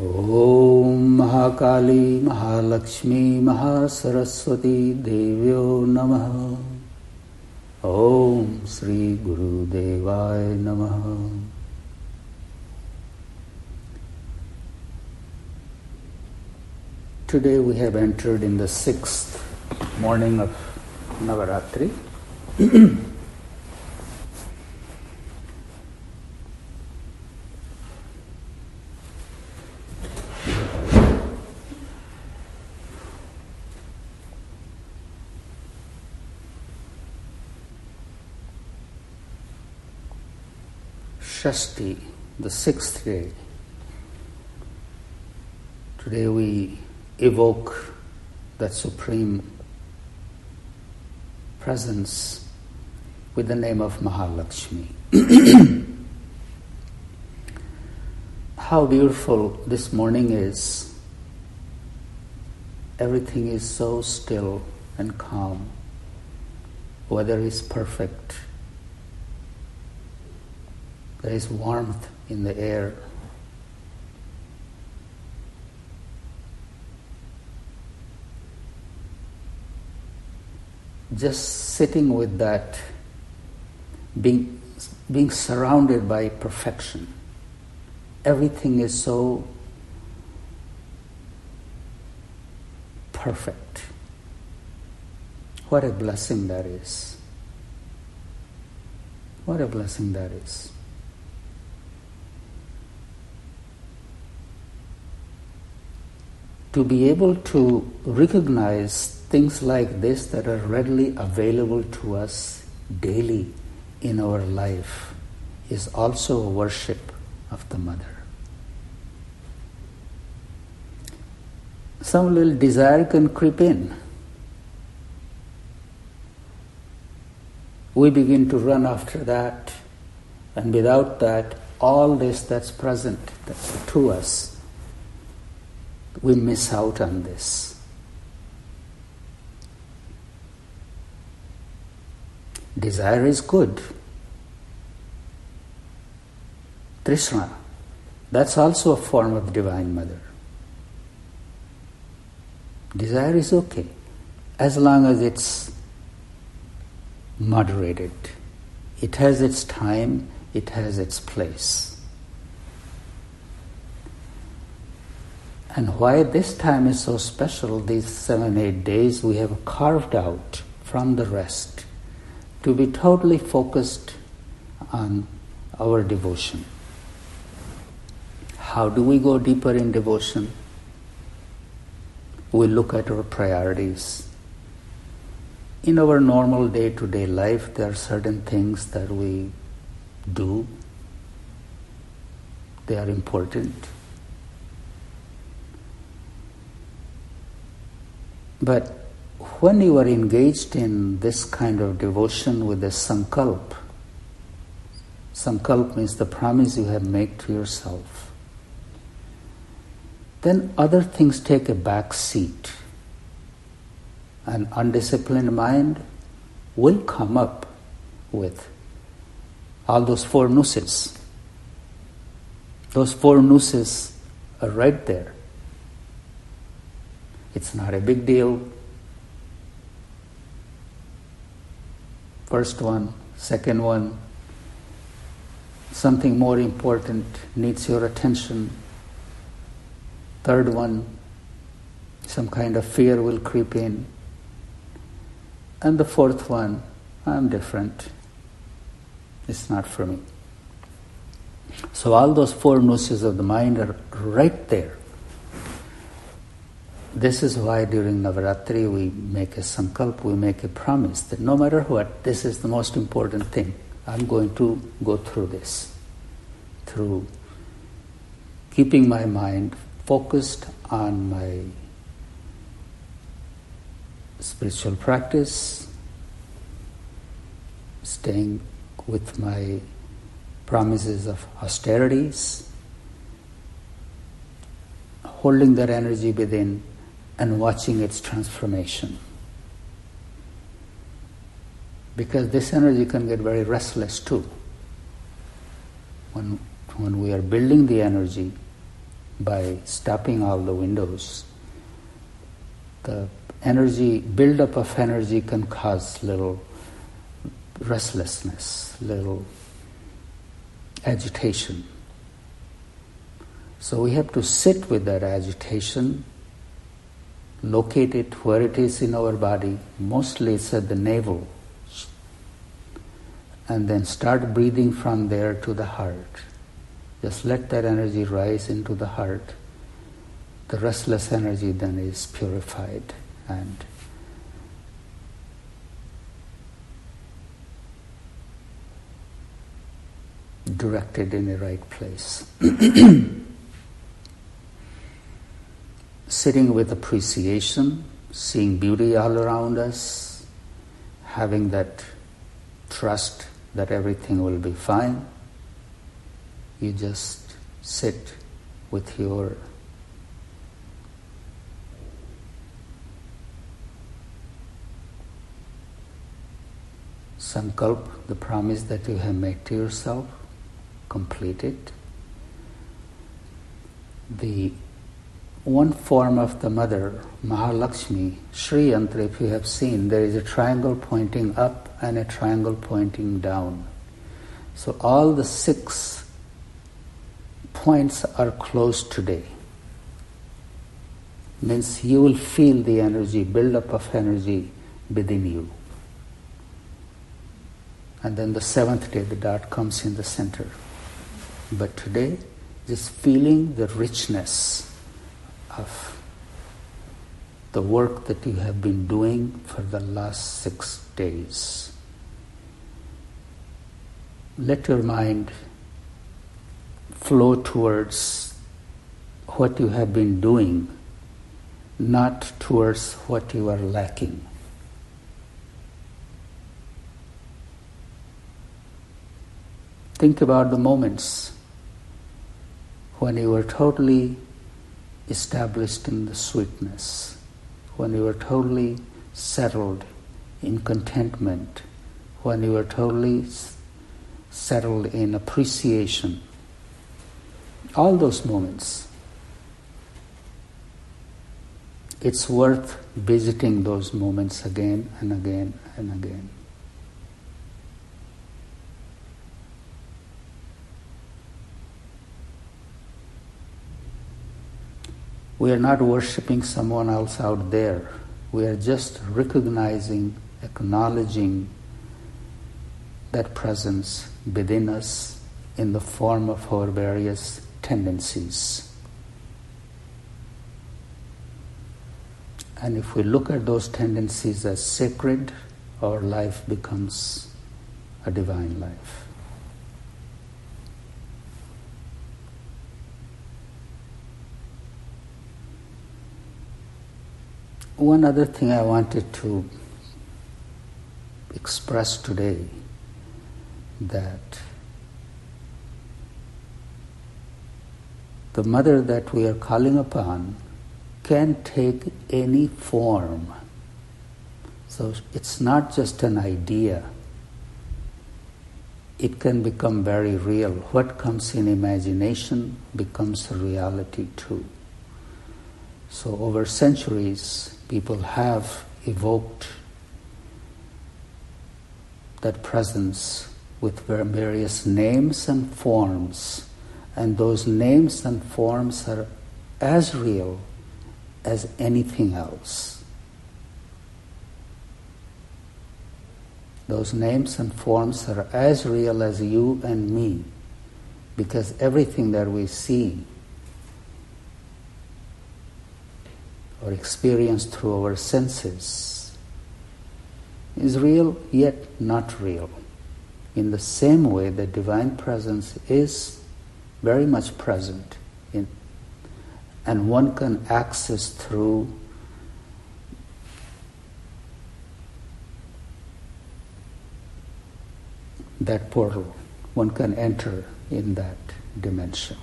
ॐ महाकाली महालक्ष्मी महासरस्वती देव्यो नमः ॐ श्रीगुरुदेवाय नमः Today we have entered in the sixth morning of Navaratri. Shashti, the sixth day. Today we evoke that supreme presence with the name of Mahalakshmi. How beautiful this morning is. Everything is so still and calm. Weather is perfect. There is warmth in the air. Just sitting with that, being, being surrounded by perfection. Everything is so perfect. What a blessing that is. What a blessing that is. To be able to recognize things like this that are readily available to us daily in our life is also a worship of the Mother. Some little desire can creep in. We begin to run after that, and without that, all this that's present to us we miss out on this. Desire is good. Trishna, that's also a form of Divine Mother. Desire is okay as long as it's moderated. It has its time, it has its place. And why this time is so special, these seven, eight days we have carved out from the rest to be totally focused on our devotion. How do we go deeper in devotion? We look at our priorities. In our normal day to day life, there are certain things that we do, they are important But when you are engaged in this kind of devotion with a sankalp, sankalp means the promise you have made to yourself, then other things take a back seat. An undisciplined mind will come up with all those four nooses. Those four nooses are right there. It's not a big deal. First one, second one, something more important needs your attention. Third one, some kind of fear will creep in. And the fourth one, I'm different. It's not for me. So all those four nooses of the mind are right there. This is why during Navaratri we make a sankalp, we make a promise that no matter what, this is the most important thing. I'm going to go through this. Through keeping my mind focused on my spiritual practice, staying with my promises of austerities, holding that energy within and watching its transformation. Because this energy can get very restless too. When, when we are building the energy, by stopping all the windows, the energy, buildup of energy can cause little restlessness, little agitation. So we have to sit with that agitation, locate it where it is in our body. Mostly it's at the navel. And then start breathing from there to the heart. Just let that energy rise into the heart. The restless energy then is purified and directed in the right place. Sitting with appreciation, seeing beauty all around us, having that trust that everything will be fine. You just sit with your sankalp, the promise that you have made to yourself, complete it. The one form of the mother, Mahalakshmi, Sri Yantra, if you have seen, there is a triangle pointing up and a triangle pointing down. So all the six points are closed today. Means you will feel the energy, build up of energy within you. And then the seventh day, the dot comes in the center. But today, just feeling the richness of the work that you have been doing for the last six days. Let your mind flow towards what you have been doing, not towards what you are lacking. Think about the moments when you were totally established in the sweetness, when you were totally settled in contentment, when you were totally settled in appreciation. All those moments. It's worth visiting those moments again and again and again. We are not worshipping someone else out there. We are just recognizing, acknowledging that presence within us in the form of our various tendencies. And if we look at those tendencies as sacred, our life becomes a divine life. One other thing I wanted to express today that the mother that we are calling upon can take any form. So it's not just an idea. It can become very real. What comes in imagination becomes reality too. So over centuries, people have evoked that presence with various names and forms, and those names and forms are as real as anything else. Those names and forms are as real as you and me because everything that we see or experienced through our senses is real yet not real. In the same way, the divine presence is very much present in, and one can access through that portal. One can enter in that dimension.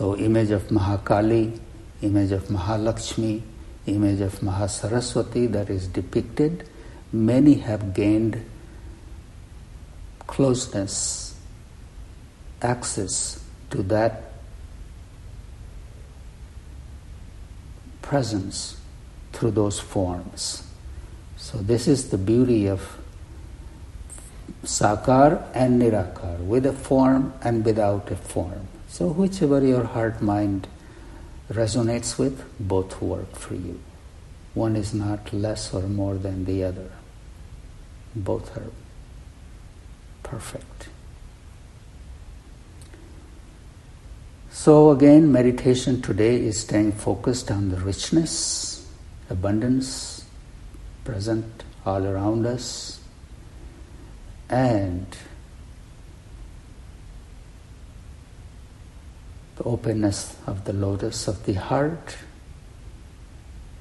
So image of Mahakali, image of Mahalakshmi, image of Mahasaraswati that is depicted, many have gained closeness, access to that presence through those forms. So, this is the beauty of sakar and nirakar, with a form and without a form. So, whichever your heart mind resonates with, both work for you. One is not less or more than the other. Both are perfect. So, again, meditation today is staying focused on the richness, abundance present all around us, and the openness of the lotus of the heart,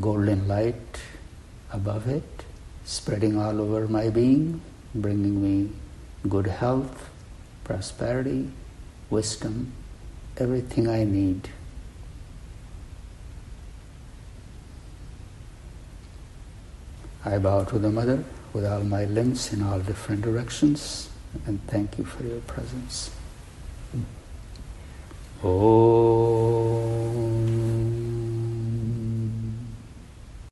golden light above it, spreading all over my being, bringing me good health, prosperity, wisdom, everything I need. I bow to the Mother with all my limbs in all different directions and thank you for your presence. Oh.